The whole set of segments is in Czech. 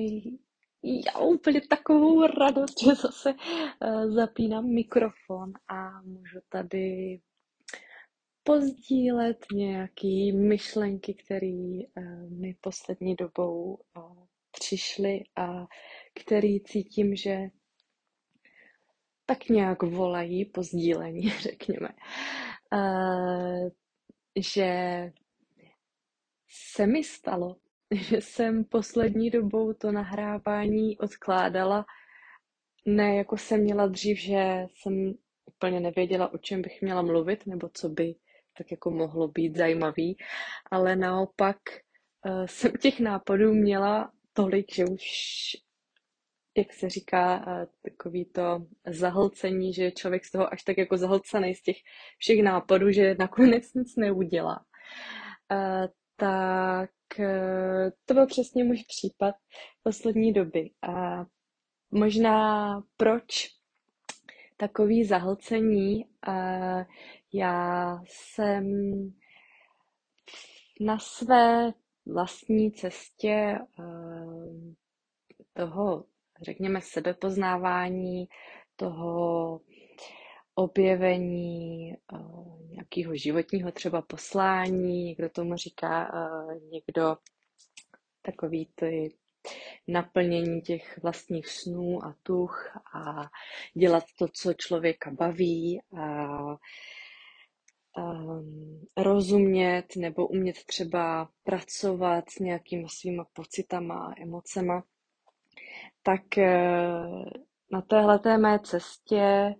mají já úplně takovou radost, že zase uh, zapínám mikrofon a můžu tady pozdílet nějaké myšlenky, které uh, mi poslední dobou uh, přišly a které cítím, že tak nějak volají po sdílení, řekněme. Že se mi stalo, že jsem poslední dobou to nahrávání odkládala, ne jako jsem měla dřív, že jsem úplně nevěděla, o čem bych měla mluvit, nebo co by tak jako mohlo být zajímavý, ale naopak uh, jsem těch nápadů měla tolik, že už, jak se říká, uh, takový to zahlcení, že člověk z toho až tak jako zahlcený z těch všech nápadů, že nakonec nic neudělá. Uh, tak Eh, to byl přesně můj případ poslední doby. A možná proč takový zahlcení. Já jsem na své vlastní cestě eh, toho, řekněme, sebepoznávání, toho objevení uh, nějakého životního třeba poslání, někdo tomu říká, uh, někdo takový ty naplnění těch vlastních snů a tuch a dělat to, co člověka baví a um, rozumět nebo umět třeba pracovat s nějakými svýma pocitama a emocema, tak na téhleté mé cestě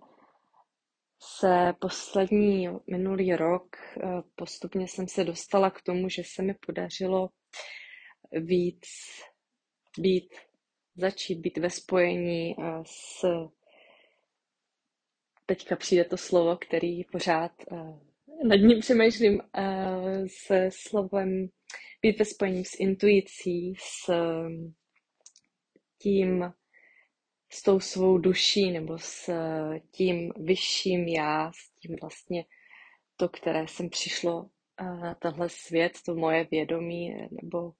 se poslední minulý rok eh, postupně jsem se dostala k tomu, že se mi podařilo víc být, začít být ve spojení eh, s teďka přijde to slovo, který pořád eh, nad ním přemýšlím se slovem být ve spojení s intuicí, s tím s tou svou duší nebo s eh, tím vyšším já, s tím vlastně to, které jsem přišlo eh, na tenhle svět, to moje vědomí, eh, nebo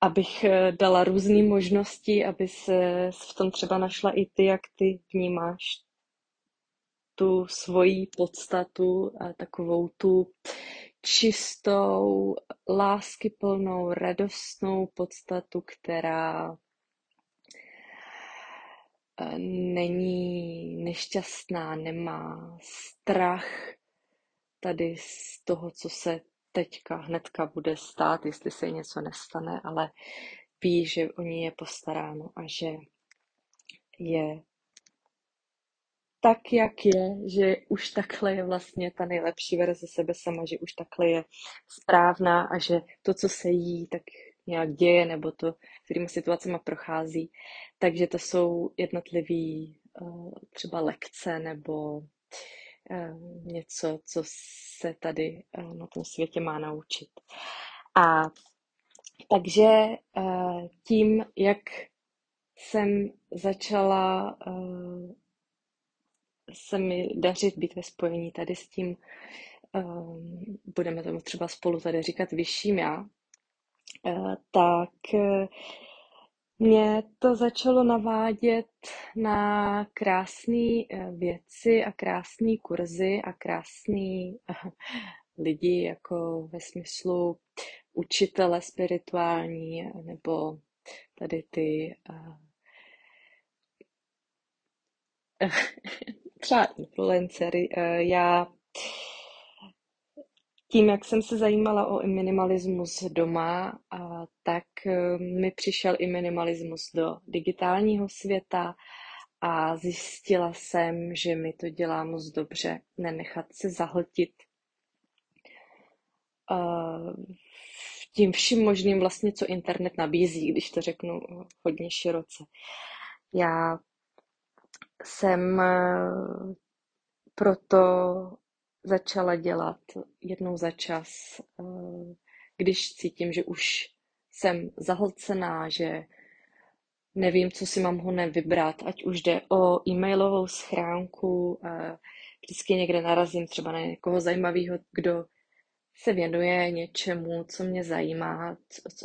abych dala různé možnosti, aby se v tom třeba našla i ty, jak ty vnímáš tu svoji podstatu, takovou tu čistou, láskyplnou, radostnou podstatu, která není nešťastná, nemá strach tady z toho, co se teďka hnedka bude stát, jestli se něco nestane, ale ví, že o ní je postaráno a že je tak, jak je, že už takhle je vlastně ta nejlepší verze sebe sama, že už takhle je správná a že to, co se jí, tak nějak děje nebo to, kterými situacemi prochází. Takže to jsou jednotlivé uh, třeba lekce nebo uh, něco, co se tady uh, na tom světě má naučit. A takže tím, jak jsem začala se mi dařit být ve spojení tady s tím, budeme tomu třeba spolu tady říkat vyšším já, Eh, tak eh, mě to začalo navádět na krásné eh, věci a krásné kurzy a krásné lidi, jako ve smyslu učitele spirituální, nebo tady ty třeba influencery. Já tím, jak jsem se zajímala o minimalismus doma, tak eh, mi přišel i minimalismus do digitálního světa a zjistila jsem, že mi to dělá moc dobře nenechat se zahltit uh, tím vším možným vlastně, co internet nabízí, když to řeknu hodně široce. Já jsem eh, proto začala dělat jednou za čas, eh, když cítím, že už jsem zahlcená, že nevím, co si mám ho nevybrat, ať už jde o e-mailovou schránku, vždycky někde narazím třeba na někoho zajímavého, kdo se věnuje něčemu, co mě zajímá,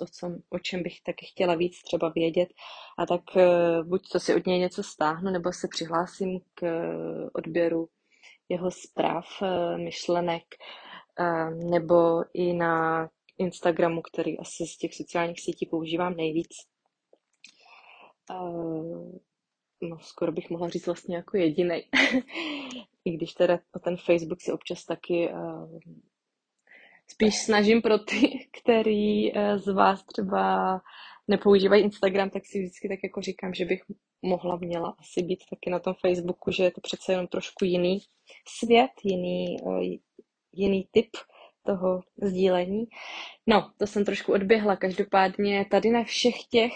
o, co, o čem bych taky chtěla víc třeba vědět. A tak uh, buď to si od něj něco stáhnu, nebo se přihlásím k uh, odběru jeho zpráv, uh, myšlenek, nebo i na Instagramu, který asi z těch sociálních sítí používám nejvíc. No, skoro bych mohla říct vlastně jako jediný. I když teda o ten Facebook se občas taky spíš snažím pro ty, který eh, z vás třeba nepoužívají Instagram, tak si vždycky tak jako říkám, že bych mohla, měla asi být taky na tom Facebooku, že je to přece jenom trošku jiný svět, jiný, eh, jiný typ toho sdílení. No, to jsem trošku odběhla. Každopádně tady na všech těch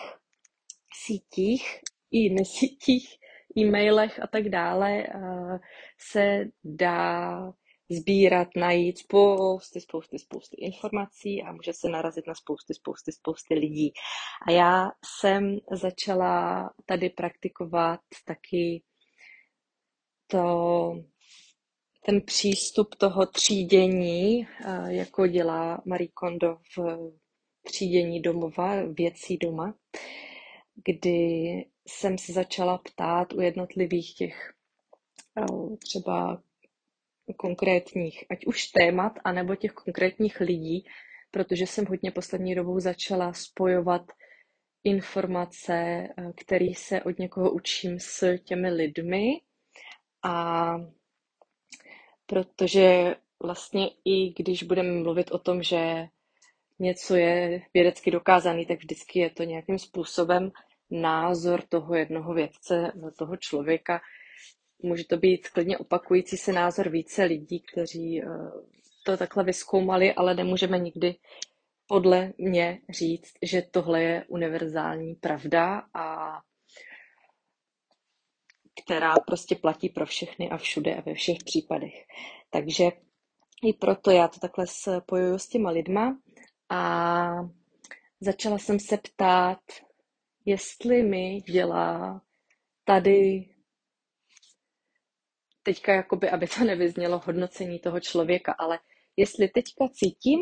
sítích i nesítích, e-mailech a tak dále eh, se dá sbírat, najít spousty, spousty, spousty informací a může se narazit na spousty, spousty, spousty lidí. A já jsem začala tady praktikovat taky to, ten přístup toho třídění, jako dělá Marie Kondo v třídění domova, věcí doma, kdy jsem se začala ptát u jednotlivých těch třeba konkrétních, ať už témat, anebo těch konkrétních lidí, protože jsem hodně poslední dobou začala spojovat informace, eh, které se od někoho učím s těmi lidmi. A protože vlastně i když budeme mluvit o tom, že něco je vědecky dokázaný, tak vždycky je to nějakým způsobem názor toho jednoho vědce, toho člověka, může to být klidně opakující se názor více lidí, kteří eh, to takhle vyskoumali, ale nemůžeme nikdy podle mě říct, že tohle je univerzální pravda a která prostě platí pro všechny a všude a ve všech případech. Takže i proto já to takhle spojuju s těma lidma a začala jsem se ptát, jestli mi dělá tady teďka jakoby, aby to nevyznělo hodnocení toho člověka, ale jestli teďka cítím,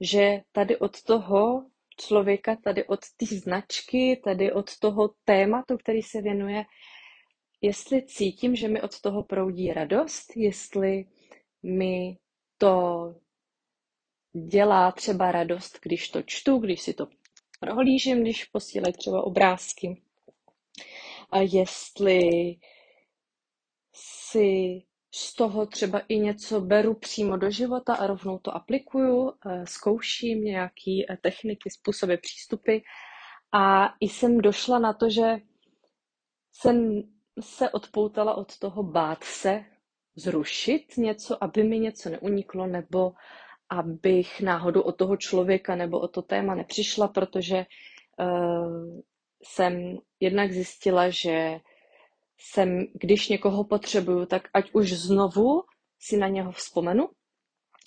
že tady od toho člověka, tady od té značky, tady od toho tématu, který se věnuje, jestli cítím, že mi od toho proudí radost, jestli mi to dělá třeba radost, když to čtu, když si to prohlížím, když posílají třeba obrázky. A jestli si z toho třeba i něco beru přímo do života a rovnou to aplikuju, eh, zkouším nějaké eh, techniky, způsoby, přístupy. A i jsem došla na to, že jsem se odpoutala od toho bát se zrušit něco, aby mi něco neuniklo, nebo abych náhodou od toho člověka nebo o to téma nepřišla, protože uh, jsem jednak zjistila, že jsem, když někoho potřebuju, tak ať už znovu si na něho vzpomenu,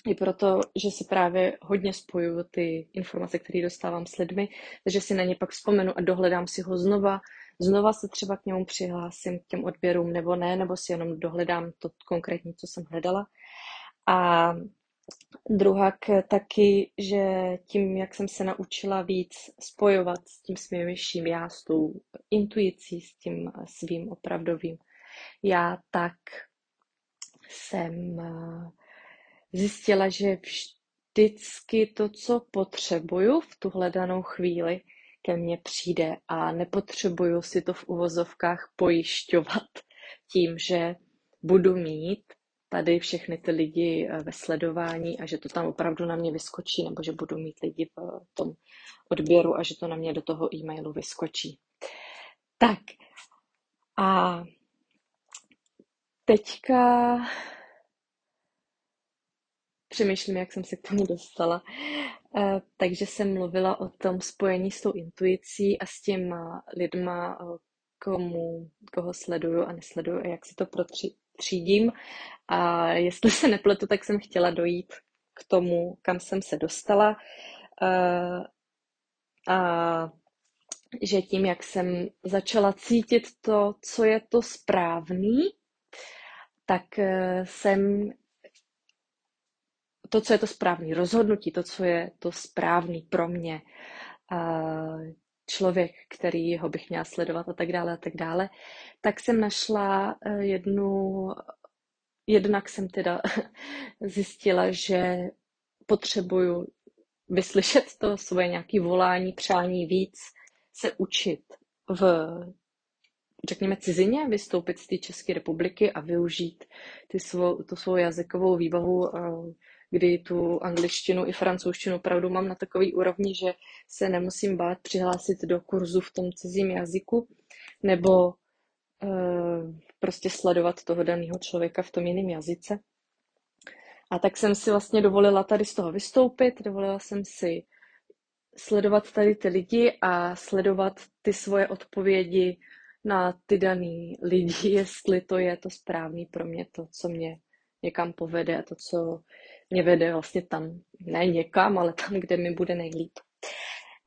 i proto, že si právě hodně spojuju ty informace, které dostávám s lidmi, takže si na ně pak vzpomenu a dohledám si ho znova, znova se třeba k němu přihlásím k těm odběrům nebo ne, nebo si jenom dohledám to konkrétní, co jsem hledala. A Druhak taky, že tím, jak jsem se naučila víc spojovat s tím svým vyšším já, s tou intuicí, s tím svým opravdovým já, tak jsem eh, zjistila, že vždycky to, co potřebuju v tu hledanou chvíli, ke mně přijde a nepotřebuju si to v uvozovkách pojišťovat tím, že budu mít tady všechny ty lidi eh, ve sledování a že to tam opravdu na mě vyskočí, nebo že budu mít lidi v tom odběru a že to na mě do toho e-mailu vyskočí. Tak a teďka přemýšlím, jak jsem se k tomu dostala. Eh, takže jsem mluvila o tom spojení s tou intuicí a s těma lidma, eh, komu, koho sleduju a nesleduju a jak si to protřídím. A jestli se nepletu, tak jsem chtěla dojít k tomu, kam jsem se dostala. Eh, a že tím, jak jsem začala cítit to, co je to správný, tak jsem to, co je to správné rozhodnutí, to, co je to správný pro mě, člověk, který ho bych měla sledovat a tak dále a tak dále, tak jsem našla eh, jednu, jednak jsem teda zjistila, že potřebuju vyslyšet to svoje nějaké volání, přání víc, se učit v, řekněme, cizině, vystoupit z té České republiky a využít ty svou, tu svou jazykovou výbavu eh, kdy tu angličtinu i francouzštinu opravdu mám na takový úrovni, že se nemusím bát přihlásit do kurzu v tom cizím jazyku nebo uh, prostě sledovat toho daného člověka v tom jiném jazyce. A tak jsem si vlastně dovolila tady z toho vystoupit, dovolila jsem si sledovat tady ty lidi a sledovat ty svoje odpovědi na ty daný lidi, jestli to je to správný pro mě, to, co mě někam povede a to, co mě vede vlastně tam, ne někam, ale tam, kde mi bude nejlíp.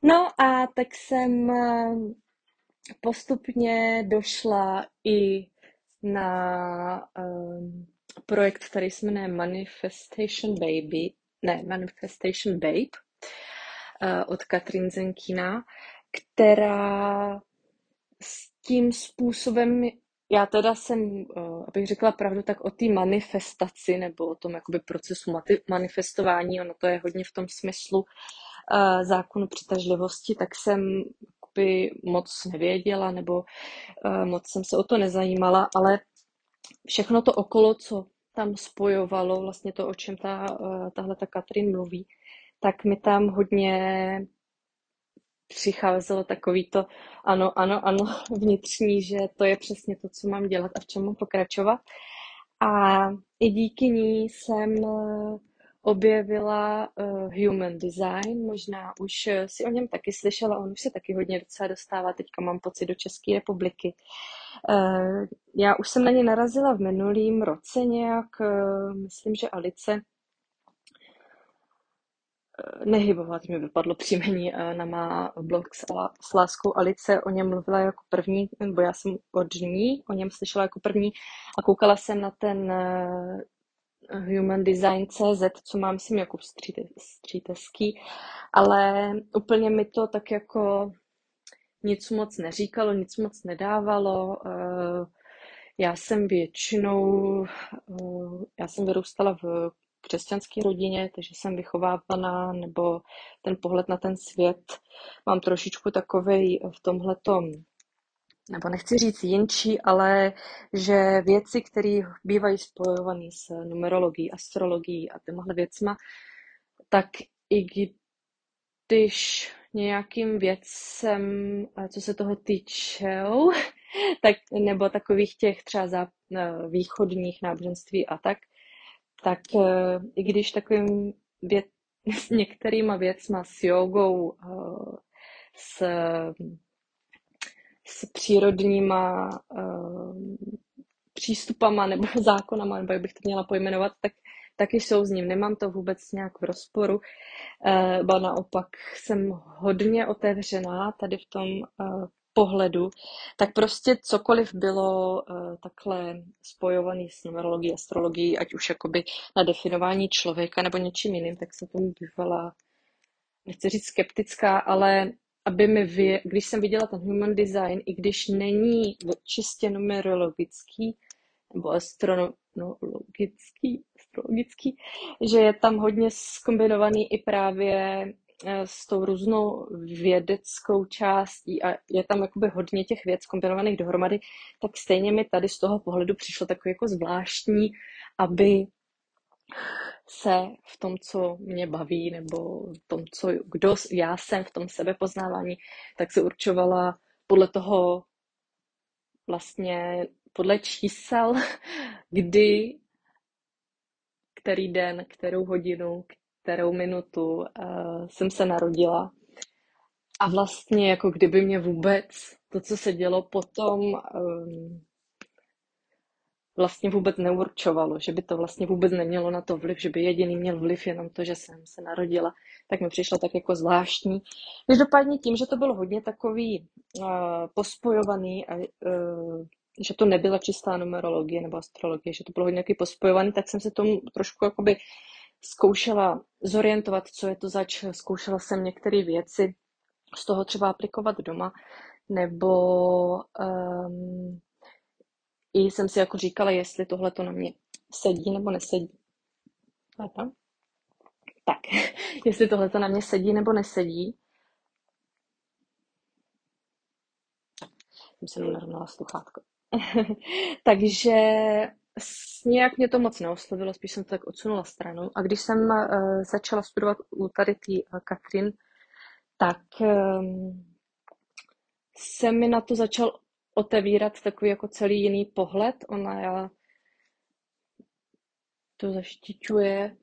No a tak jsem eh, postupně došla i na um, projekt, který se jmenuje Manifestation Baby, ne, Manifestation Babe uh, od Katrin Zenkina, která s tím způsobem já teda jsem, eh, abych řekla pravdu, tak o té manifestaci nebo o tom jakoby procesu manifestování, ono to je hodně v tom smyslu uh, zákonu přitažlivosti, tak jsem jakoby moc nevěděla nebo uh, moc jsem se o to nezajímala, ale všechno to okolo, co tam spojovalo, vlastně to, o čem ta, tahle ta Katrin mluví, tak mi tam hodně přicházelo takový to ano, ano, ano vnitřní, že to je přesně to, co mám dělat a v čem mám pokračovat. A i díky ní jsem eh, objevila uh, Human Design, možná už si o něm taky slyšela, on už se taky hodně docela dostává, teďka mám pocit, do České republiky. Uh, já už jsem na ně narazila v minulým roce nějak, uh, myslím, že Alice nehybovat mi vypadlo příjmení eh, na má blog s, láskou Alice, o něm mluvila jako první, nebo já jsem od ní o něm slyšela jako první a koukala jsem na ten uh, Human Design CZ, co mám si jako stříteský, ale úplně mi to tak jako nic moc neříkalo, nic moc nedávalo. Já jsem většinou, já jsem vyrůstala v křesťanské rodině, takže jsem vychovávaná, nebo ten pohled na ten svět mám trošičku takovej v tomhletom, nebo nechci říct jinčí, ale že věci, které bývají spojované s numerologií, astrologií a těmhle věcma, tak i když nějakým věcem, co se toho týčou, tak, nebo takových těch třeba za, východních náboženství a tak, tak eh, i když takovým věc, s některýma věcma, s jogou, eh, s, s přírodníma eh, přístupama nebo zákonama, nebo jak bych to měla pojmenovat, tak taky jsou s ním. Nemám to vůbec nějak v rozporu, ba naopak jsem hodně otevřená tady v tom pohledu, tak prostě cokoliv bylo uh, takhle spojované s numerologií, astrologií, ať už jakoby na definování člověka nebo něčím jiným, tak jsem tomu bývala, nechci říct skeptická, ale aby mi vě, když jsem viděla ten human design, i když není čistě numerologický nebo astronomický, astrologický, že je tam hodně skombinovaný i právě s tou různou vědeckou částí a je tam jakoby hodně těch věc kombinovaných dohromady, tak stejně mi tady z toho pohledu přišlo takový jako zvláštní, aby se v tom, co mě baví, nebo v tom, co, kdo já jsem v tom sebepoznávání, tak se určovala podle toho vlastně podle čísel, kdy, který den, kterou hodinu, kterou minutu uh, jsem se narodila. A vlastně jako kdyby mě vůbec to, co se dělo potom, um, vlastně vůbec neurčovalo, že by to vlastně vůbec nemělo na to vliv, že by jediný měl vliv jenom to, že jsem se narodila, tak mi přišlo tak jako zvláštní. Každopádně tím, že to bylo hodně takový uh, pospojovaný a uh, že to nebyla čistá numerologie nebo astrologie, že to bylo hodně takový pospojovaný, tak jsem se tomu trošku jakoby zkoušela zorientovat, co je to zač, zkoušela jsem některé věci z toho třeba aplikovat doma, nebo um, i jsem si jako říkala, jestli tohle to na mě sedí nebo nesedí. Pardon. Tak, jestli tohle to na mě sedí nebo nesedí. Jsem se narovnala sluchátko. Takže nějak mě to moc neoslovilo, spíš jsem to tak odsunula stranu. A když jsem uh, začala studovat u tady té uh, Katrin, tak um, se mi na to začal otevírat takový jako celý jiný pohled. Ona já to zaštiťuje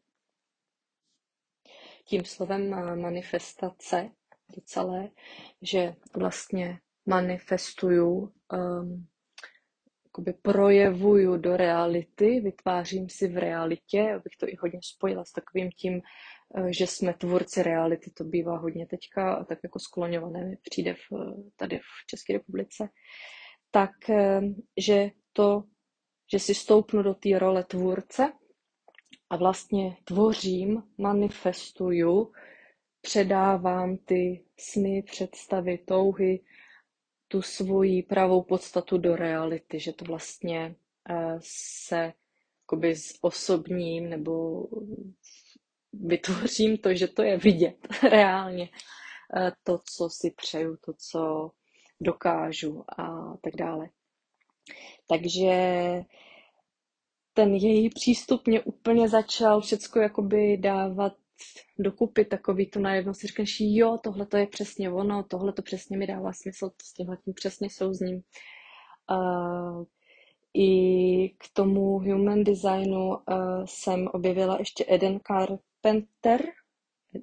tím slovem manifestace docela, že vlastně manifestuju um, jakoby projevuju do reality, vytvářím si v realitě, abych to i hodně spojila s takovým tím, eh, že jsme tvůrci reality, to bývá hodně teďka tak jako skloňované mi přijde v, tady v České republice, tak eh, že to, že si stoupnu do té role tvůrce a vlastně tvořím, manifestuju, předávám ty sny, představy, touhy, tu svoji pravou podstatu do reality, že to vlastně uh, se jakoby s osobním nebo vytvořím to, že to je vidět reálně. Uh, to, co si přeju, to, co dokážu a tak dále. Takže ten její přístup mě úplně začal všecko jakoby dávat dokupy takový to najednou si říkáš, jo, tohle to je přesně ono, tohle to přesně mi dává smysl, s tímhle tím přesně souzním. Uh, I k tomu human designu uh, jsem objevila ještě Eden Carpenter,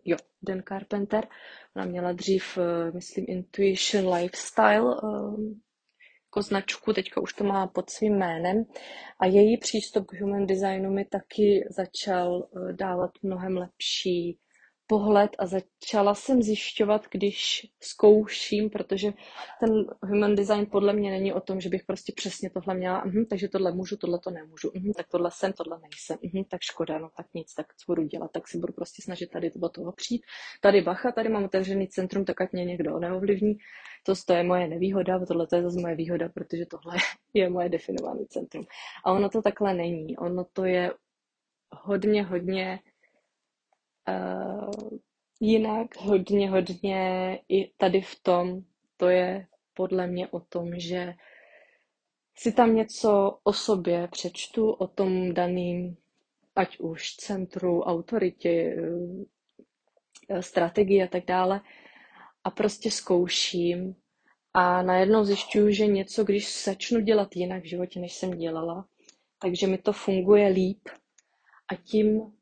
jo, Eden Carpenter, ona měla dřív, uh, myslím, Intuition Lifestyle, jako značku, teďka už to má pod svým jménem. A její přístup k human designu mi taky začal eh, dávat mnohem lepší pohled a začala jsem zjišťovat, když zkouším, protože ten human design podle mě není o tom, že bych prostě přesně tohle měla, uh, takže tohle můžu, tohle to nemůžu, uh, tak tohle jsem, tohle nejsem, uh, tak škoda, no tak nic, tak co budu dělat, tak si budu prostě snažit tady do toho přijít. Tady bacha, tady mám otevřený centrum, tak ať mě někdo neovlivní. To, to je moje nevýhoda, tohle to je zase moje výhoda, protože tohle je moje definované centrum. A ono to takhle není. Ono to je hodně, hodně jinak hodně, hodně i tady v tom, to je podle mě o tom, že si tam něco o sobě přečtu, o tom daným, ať už centru, autoritě, eh, strategii a tak dále, a prostě zkouším. A najednou zjišťuju, že něco, když začnu dělat jinak v životě, než jsem dělala, takže mi to funguje líp. A tím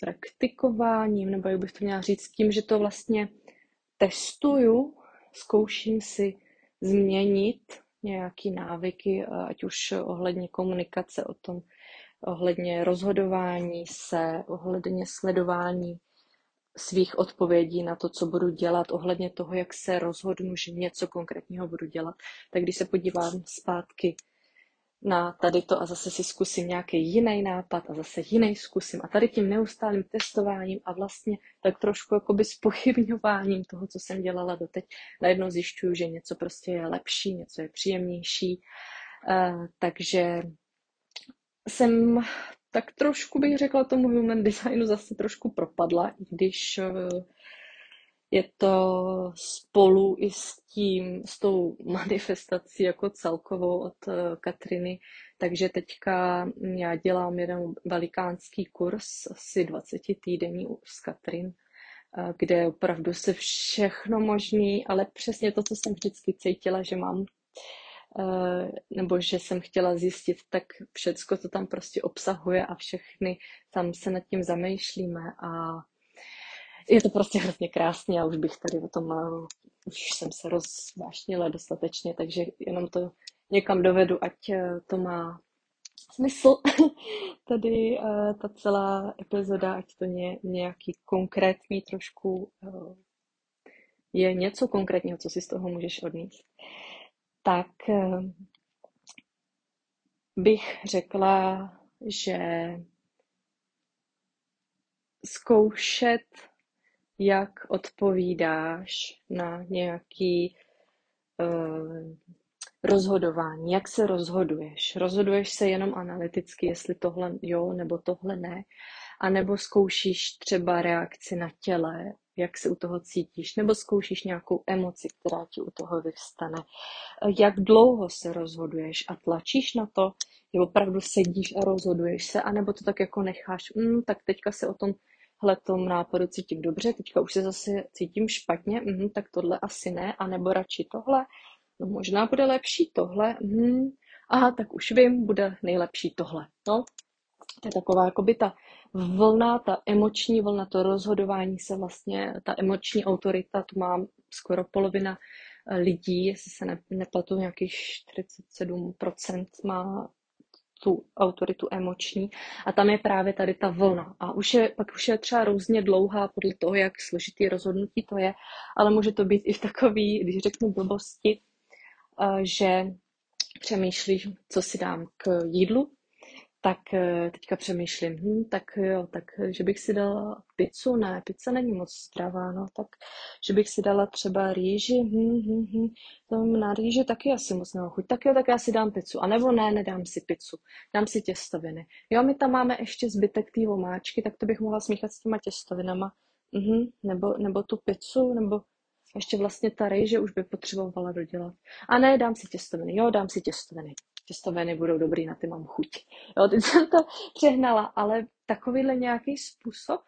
praktikováním, nebo jak bych to měla říct, tím, že to vlastně testuju, zkouším si změnit nějaký návyky, ať už ohledně komunikace, o tom, ohledně rozhodování se, ohledně sledování svých odpovědí na to, co budu dělat, ohledně toho, jak se rozhodnu, že něco konkrétního budu dělat. Tak když se podívám zpátky na tady to a zase si zkusím nějaký jiný nápad a zase jiný zkusím. A tady tím neustálým testováním a vlastně tak trošku jakoby spochybňováním toho, co jsem dělala doteď, najednou zjišťuju, že něco prostě je lepší, něco je příjemnější, uh, takže jsem tak trošku bych řekla tomu human designu zase trošku propadla, když uh, je to spolu i s tím, s tou manifestací jako celkovou od eh, Katriny. Takže teďka já dělám jeden velikánský kurz, asi 20 týdení s Katrin, eh, kde opravdu se všechno možný, ale přesně to, co jsem vždycky cítila, že mám, eh, nebo že jsem chtěla zjistit, tak všecko to tam prostě obsahuje a všechny tam se nad tím zamýšlíme a je to prostě hrozně krásně a už bych tady o tom, už jsem se rozvášnila dostatečně, takže jenom to někam dovedu, ať eh, to má smysl. tady eh, ta celá epizoda, ať to je nějaký konkrétní trošku, eh, je něco konkrétního, co si z toho můžeš odníst. Tak bych řekla, že zkoušet, jak odpovídáš na nějaký uh, rozhodování, jak se rozhoduješ. Rozhoduješ se jenom analyticky, jestli tohle jo nebo tohle ne, a nebo zkoušíš třeba reakci na těle, jak se u toho cítíš, nebo zkoušíš nějakou emoci, která ti u toho vyvstane. Jak dlouho se rozhoduješ a tlačíš na to, že opravdu sedíš a rozhoduješ se, anebo to tak jako necháš, mm, tak teďka se o tom tom nápadu cítím dobře, teďka už se zase cítím špatně, mm, tak tohle asi ne, anebo radši tohle, no možná bude lepší tohle, mm, aha, tak už vím, bude nejlepší tohle. No, to je taková jakoby ta vlna, ta emoční vlna, to rozhodování se vlastně, ta emoční autorita, tu mám skoro polovina eh, lidí, jestli se ne, nepletu, nějakých 47% má tu autoritu emoční. A tam je právě tady ta vlna. A už je, pak už je třeba různě dlouhá podle toho, jak složitý rozhodnutí to je, ale může to být i takový, když řeknu blbosti, eh, že přemýšlíš, co si dám k jídlu, tak eh, teďka přemýšlím, hm, tak jo, tak že bych si dala pizzu, ne, pizza není moc zdravá, no, tak že bych si dala třeba rýži, hm, hm, hm, to na rýži taky asi moc chuť, tak jo, tak já si dám pizzu, a nebo ne, nedám si pizzu, dám si těstoviny. Jo, my tam máme ještě zbytek té vomáčky, tak to bych mohla smíchat s těma těstovinama, mhm, nebo, nebo tu pizzu, nebo ještě vlastně ta rejže už by potřebovala dodělat. A ne, dám si těstoviny. Jo, dám si těstoviny těstoviny budou dobrý, na ty mám chuť. Jo, teď jsem to přehnala, ale takovýhle nějaký způsob,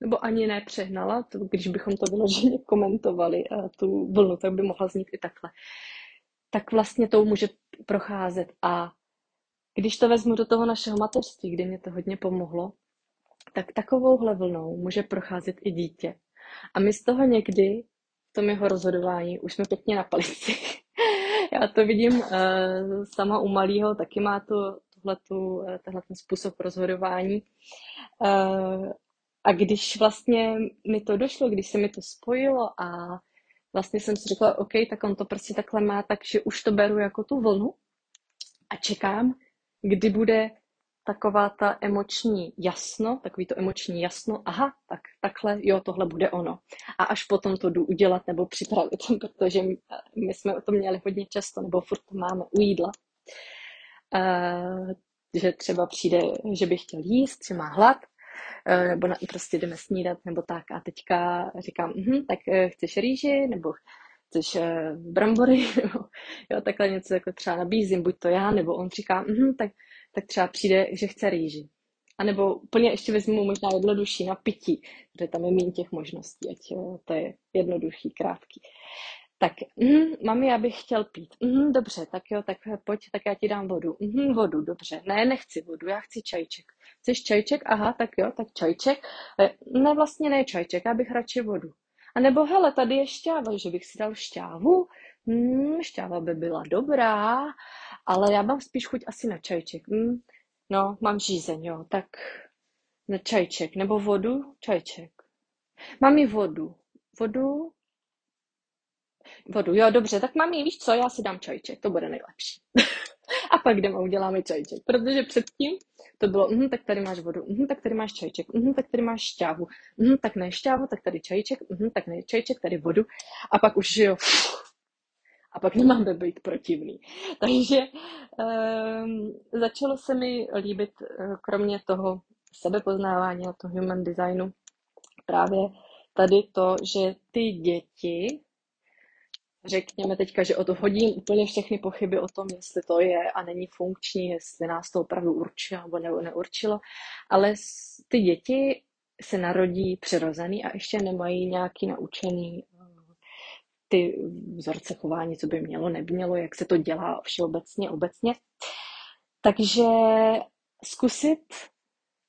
nebo ani ne přehnala, to, když bychom to vyloženě komentovali, a tu vlnu, tak by mohla znít i takhle. Tak vlastně to může procházet a když to vezmu do toho našeho mateřství, kde mě to hodně pomohlo, tak takovouhle vlnou může procházet i dítě. A my z toho někdy v tom jeho rozhodování už jsme pěkně na palici. Já to vidím uh, sama u malého, taky má to tuhletu, uh, tenhle ten způsob rozhodování. Uh, a když vlastně mi to došlo, když se mi to spojilo a vlastně jsem si řekla, OK, tak on to prostě takhle má, takže už to beru jako tu vlnu a čekám, kdy bude taková ta emoční jasno, takový to emoční jasno, aha, tak takhle, jo, tohle bude ono. A až potom to jdu udělat nebo připravit, protože my, jsme o tom měli hodně často, nebo furt to máme u jídla. Uh, že třeba přijde, že by chtěl jíst, že má hlad, uh, nebo na, prostě jdeme snídat, nebo tak. A teďka říkám, uh-huh, tak uh, chceš rýži, nebo chceš brambory, nebo jo, takhle něco jako třeba nabízím, buď to já, nebo on říká, uh-huh, tak tak třeba přijde, že chce rýži. A nebo úplně ještě vezmu možná jednodušší na pití, protože tam je méně těch možností, ať jo, to je jednoduchý, krátký. Tak, mm, mami, já bych chtěl pít. Mm, dobře, tak jo, tak pojď, tak já ti dám vodu. Mm, vodu, dobře. Ne, nechci vodu, já chci čajček. Chceš čajček? Aha, tak jo, tak čajček. Ne, vlastně ne čajček, já bych radši vodu. A nebo hele, tady je šťáva, že bych si dal šťávu. Hmm, šťáva by byla dobrá, ale já mám spíš chuť asi na čajček. Hmm, no, mám žízeň, jo, tak na čajček. Nebo vodu? Čajček. Mám i vodu. Vodu? Vodu, jo, dobře, tak mám víš co, já si dám čajček, to bude nejlepší. a pak jdeme a uděláme čajček, protože předtím to bylo, mm, tak tady máš vodu, mm, tak tady máš čajček, mm, tak tady máš šťávu, mm, tak ne šťávu, tak tady čajček, mm, tak ne čajček, tady vodu. A pak už, jo, a pak nemáme být protivný. Takže um, začalo se mi líbit, eh, kromě toho sebepoznávání a toho human designu, právě tady to, že ty děti, řekněme teďka, že o to hodím úplně všechny pochyby o tom, jestli to je a není funkční, jestli nás to opravdu určilo nebo neurčilo, ale ty děti se narodí přirozený a ještě nemají nějaký naučený ty vzorce chování, co by mělo, nemělo, jak se to dělá všeobecně, obecně. Takže zkusit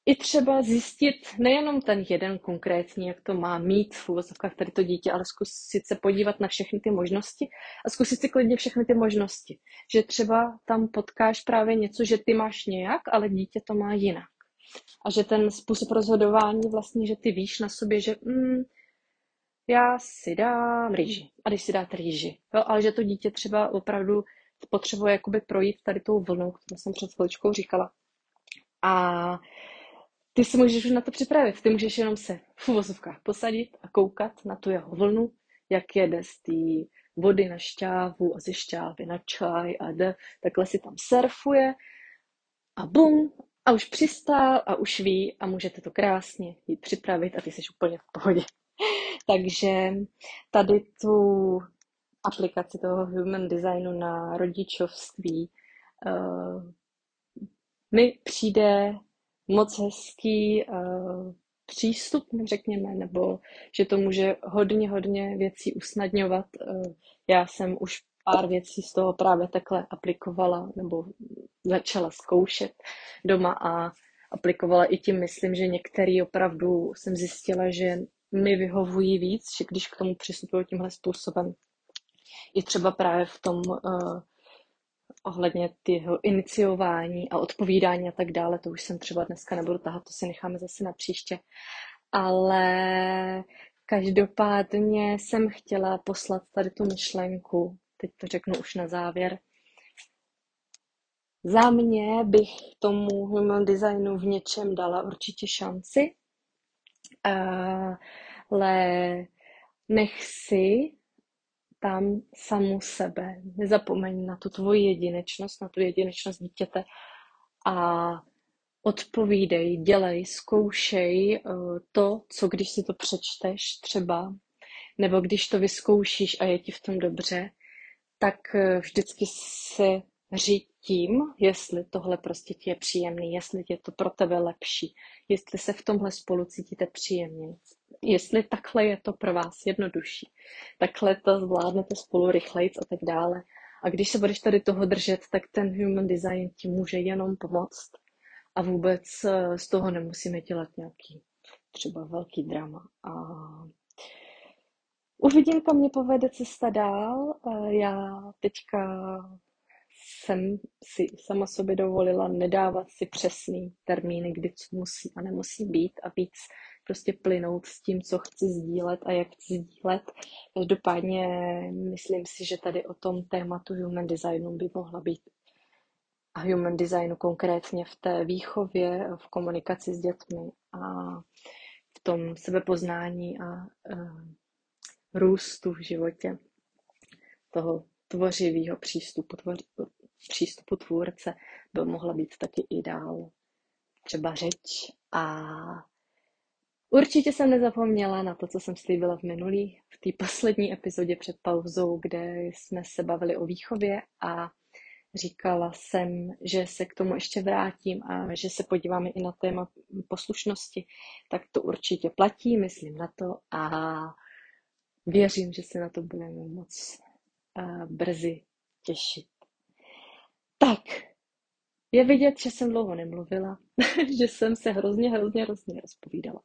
i třeba zjistit nejenom ten jeden konkrétní, jak to má mít v úvozovkách tady to dítě, ale zkusit se podívat na všechny ty možnosti a zkusit si klidně všechny ty možnosti. Že třeba tam potkáš právě něco, že ty máš nějak, ale dítě to má jinak. A že ten způsob rozhodování vlastně, že ty víš na sobě, že mm, já si dám rýži. A když si dáte rýži, jo, ale že to dítě třeba opravdu potřebuje jakoby projít tady tou vlnou, kterou jsem před chviličkou říkala. A ty si můžeš už na to připravit. Ty můžeš jenom se v uvozovkách posadit a koukat na tu jeho vlnu, jak jede z té vody na šťávu a ze šťávy na čaj a jde, takhle si tam surfuje a bum, a už přistál a už ví a můžete to krásně jít připravit a ty jsi úplně v pohodě. Takže tady tu aplikaci toho human designu na rodičovství uh, mi přijde moc hezký uh, přístup, řekněme, nebo že to může hodně, hodně věcí usnadňovat. Uh, já jsem už pár věcí z toho právě takhle aplikovala nebo začala zkoušet doma a aplikovala i tím, myslím, že některý opravdu jsem zjistila, že mi vyhovují víc, že když k tomu přistupuju tímhle způsobem. I třeba právě v tom uh, ohledně jeho iniciování a odpovídání a tak dále, to už jsem třeba dneska nebudu tahat, to si necháme zase na příště. Ale každopádně jsem chtěla poslat tady tu myšlenku, teď to řeknu už na závěr. Za mě bych tomu human designu v něčem dala určitě šanci, ale nech si tam samu sebe. Nezapomeň na tu tvoji jedinečnost, na tu jedinečnost dítěte a odpovídej, dělej, zkoušej eh, to, co když si to přečteš třeba, nebo když to vyzkoušíš a je ti v tom dobře, tak eh, vždycky se říct tím, jestli tohle prostě ti je příjemný, jestli je to pro tebe lepší, jestli se v tomhle spolu cítíte příjemně, jestli takhle je to pro vás jednodušší, takhle to zvládnete spolu rychleji a tak dále. A když se budeš tady toho držet, tak ten human design ti může jenom pomoct a vůbec eh, z toho nemusíme dělat nějaký třeba velký drama. A uvidím, kam mě povede cesta dál. Já teďka jsem si sama sobě dovolila nedávat si přesný termíny, kdy co musí a nemusí být a víc prostě plynout s tím, co chci sdílet a jak chci sdílet. Každopádně myslím si, že tady o tom tématu human designu by mohla být a human designu konkrétně v té výchově, v komunikaci s dětmi a v tom sebepoznání a uh, růstu v životě toho tvořivého přístupu, tvoř, přístupu tvůrce by mohla být taky i dál třeba řeč. A určitě jsem nezapomněla na to, co jsem slíbila v minulý, v té poslední epizodě před pauzou, kde jsme se bavili o výchově a říkala jsem, že se k tomu ještě vrátím a že se podíváme i na téma poslušnosti, tak to určitě platí, myslím na to a věřím, že se na to budeme moc brzy těšit. Tak, je vidět, že jsem dlouho nemluvila, že jsem se hrozně, hrozně, hrozně rozpovídala.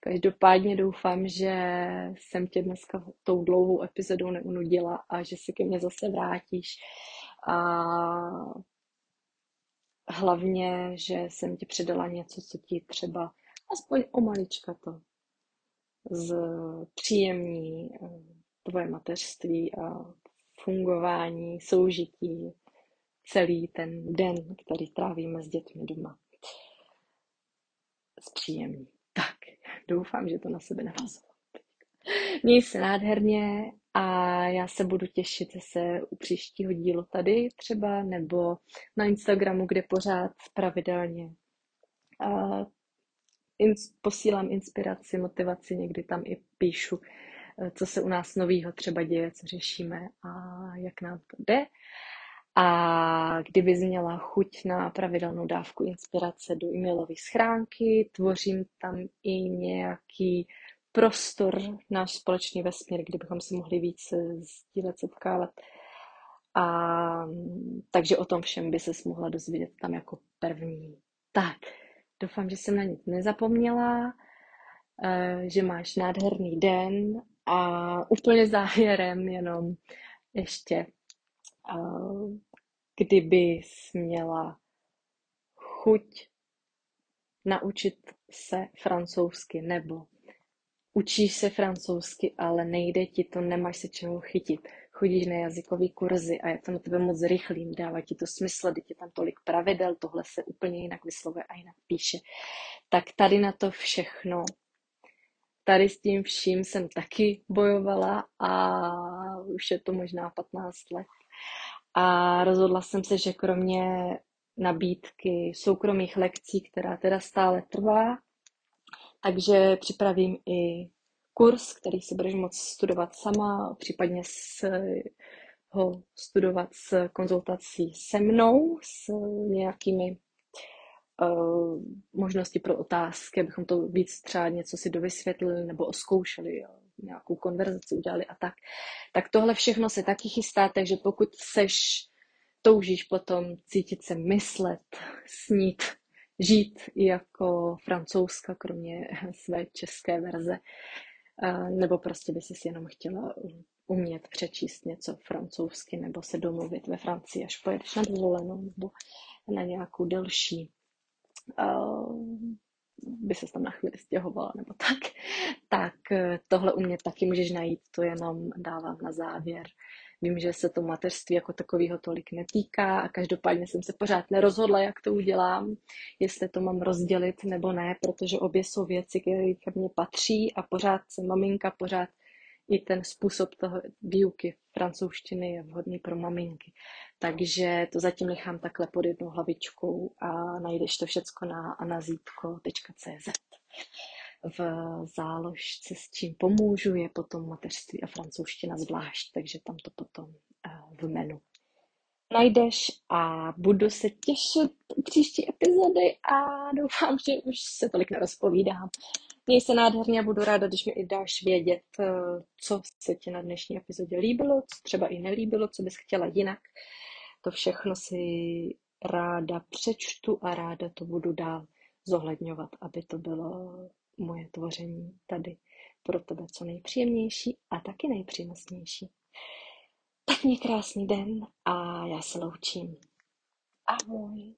Každopádně doufám, že jsem tě dneska tou dlouhou epizodou neunudila a že se ke mně zase vrátíš. A hlavně, že jsem ti předala něco, co ti třeba aspoň o malička to z příjemní eh, tvoje mateřství a fungování, soužití, celý ten den, který trávíme s dětmi doma. Zpříjemný. Tak, doufám, že to na sebe navazuje. Měj se nádherně a já se budu těšit zase u příštího dílu tady třeba, nebo na Instagramu, kde pořád pravidelně uh, ins- posílám inspiraci, motivaci, někdy tam i píšu, eh, co se u nás novýho třeba děje, co řešíme a jak nám to jde. A kdyby měla chuť na pravidelnou dávku inspirace do e-mailové schránky, tvořím tam i nějaký prostor, náš společný vesmír, kde bychom si mohli víc sdílet, setkávat. A, takže o tom všem by se mohla dozvědět tam jako první. Tak, doufám, že jsem na nic nezapomněla, eh, že máš nádherný den a úplně závěrem jenom ještě kdyby měla chuť naučit se francouzsky nebo učíš se francouzsky, ale nejde ti to, nemáš se čeho chytit. chodíš na jazykový kurzy a je to na tebe moc rychlým, dává ti to smysl, teď je tam tolik pravidel, tohle se úplně jinak vyslovuje a jinak píše. Tak tady na to všechno, tady s tím vším jsem taky bojovala a už je to možná 15 let. A rozhodla jsem se, že kromě nabídky soukromých lekcí, která teda stále trvá, takže připravím i kurz, který si budeš moct studovat sama, případně s, ho studovat s konzultací se mnou, s nějakými uh, možnosti pro otázky, abychom to víc třeba něco si dovysvětlili nebo oskoušeli, jo, nějakou konverzaci udělali a tak. Tak tohle všechno se taky chystá, takže pokud seš, toužíš potom cítit se myslet, snít, žít jako francouzska, kromě své české verze, nebo prostě by si jenom chtěla umět přečíst něco francouzsky nebo se domluvit ve Francii, až pojedeš na dovolenou nebo na nějakou delší by se tam na chvíli stěhovala nebo tak, tak tohle u mě taky můžeš najít, to jenom dávám na závěr. Vím, že se to mateřství jako takového tolik netýká a každopádně jsem se pořád nerozhodla, jak to udělám, jestli to mám rozdělit nebo ne, protože obě jsou věci, které ke mně patří a pořád jsem maminka, pořád i ten způsob toho výuky francouzštiny je vhodný pro maminky. Takže to zatím nechám takhle pod jednou hlavičkou a najdeš to všecko na anazítko.cz. V záložce s čím pomůžu je potom mateřství a francouzština zvlášť, takže tam to potom eh, v menu najdeš a budu se těšit příští epizody a doufám, že už se tolik nerozpovídám. Měj se nádherně a budu ráda, když mi i dáš vědět, eh, co se ti na dnešní epizodě líbilo, co třeba i nelíbilo, co bys chtěla jinak. To všechno si ráda přečtu a ráda to budu dál zohledňovat, aby to bylo moje tvoření tady pro tebe co nejpříjemnější a taky nejpřínosnější. Tak mě krásný den a já se loučím. Ahoj.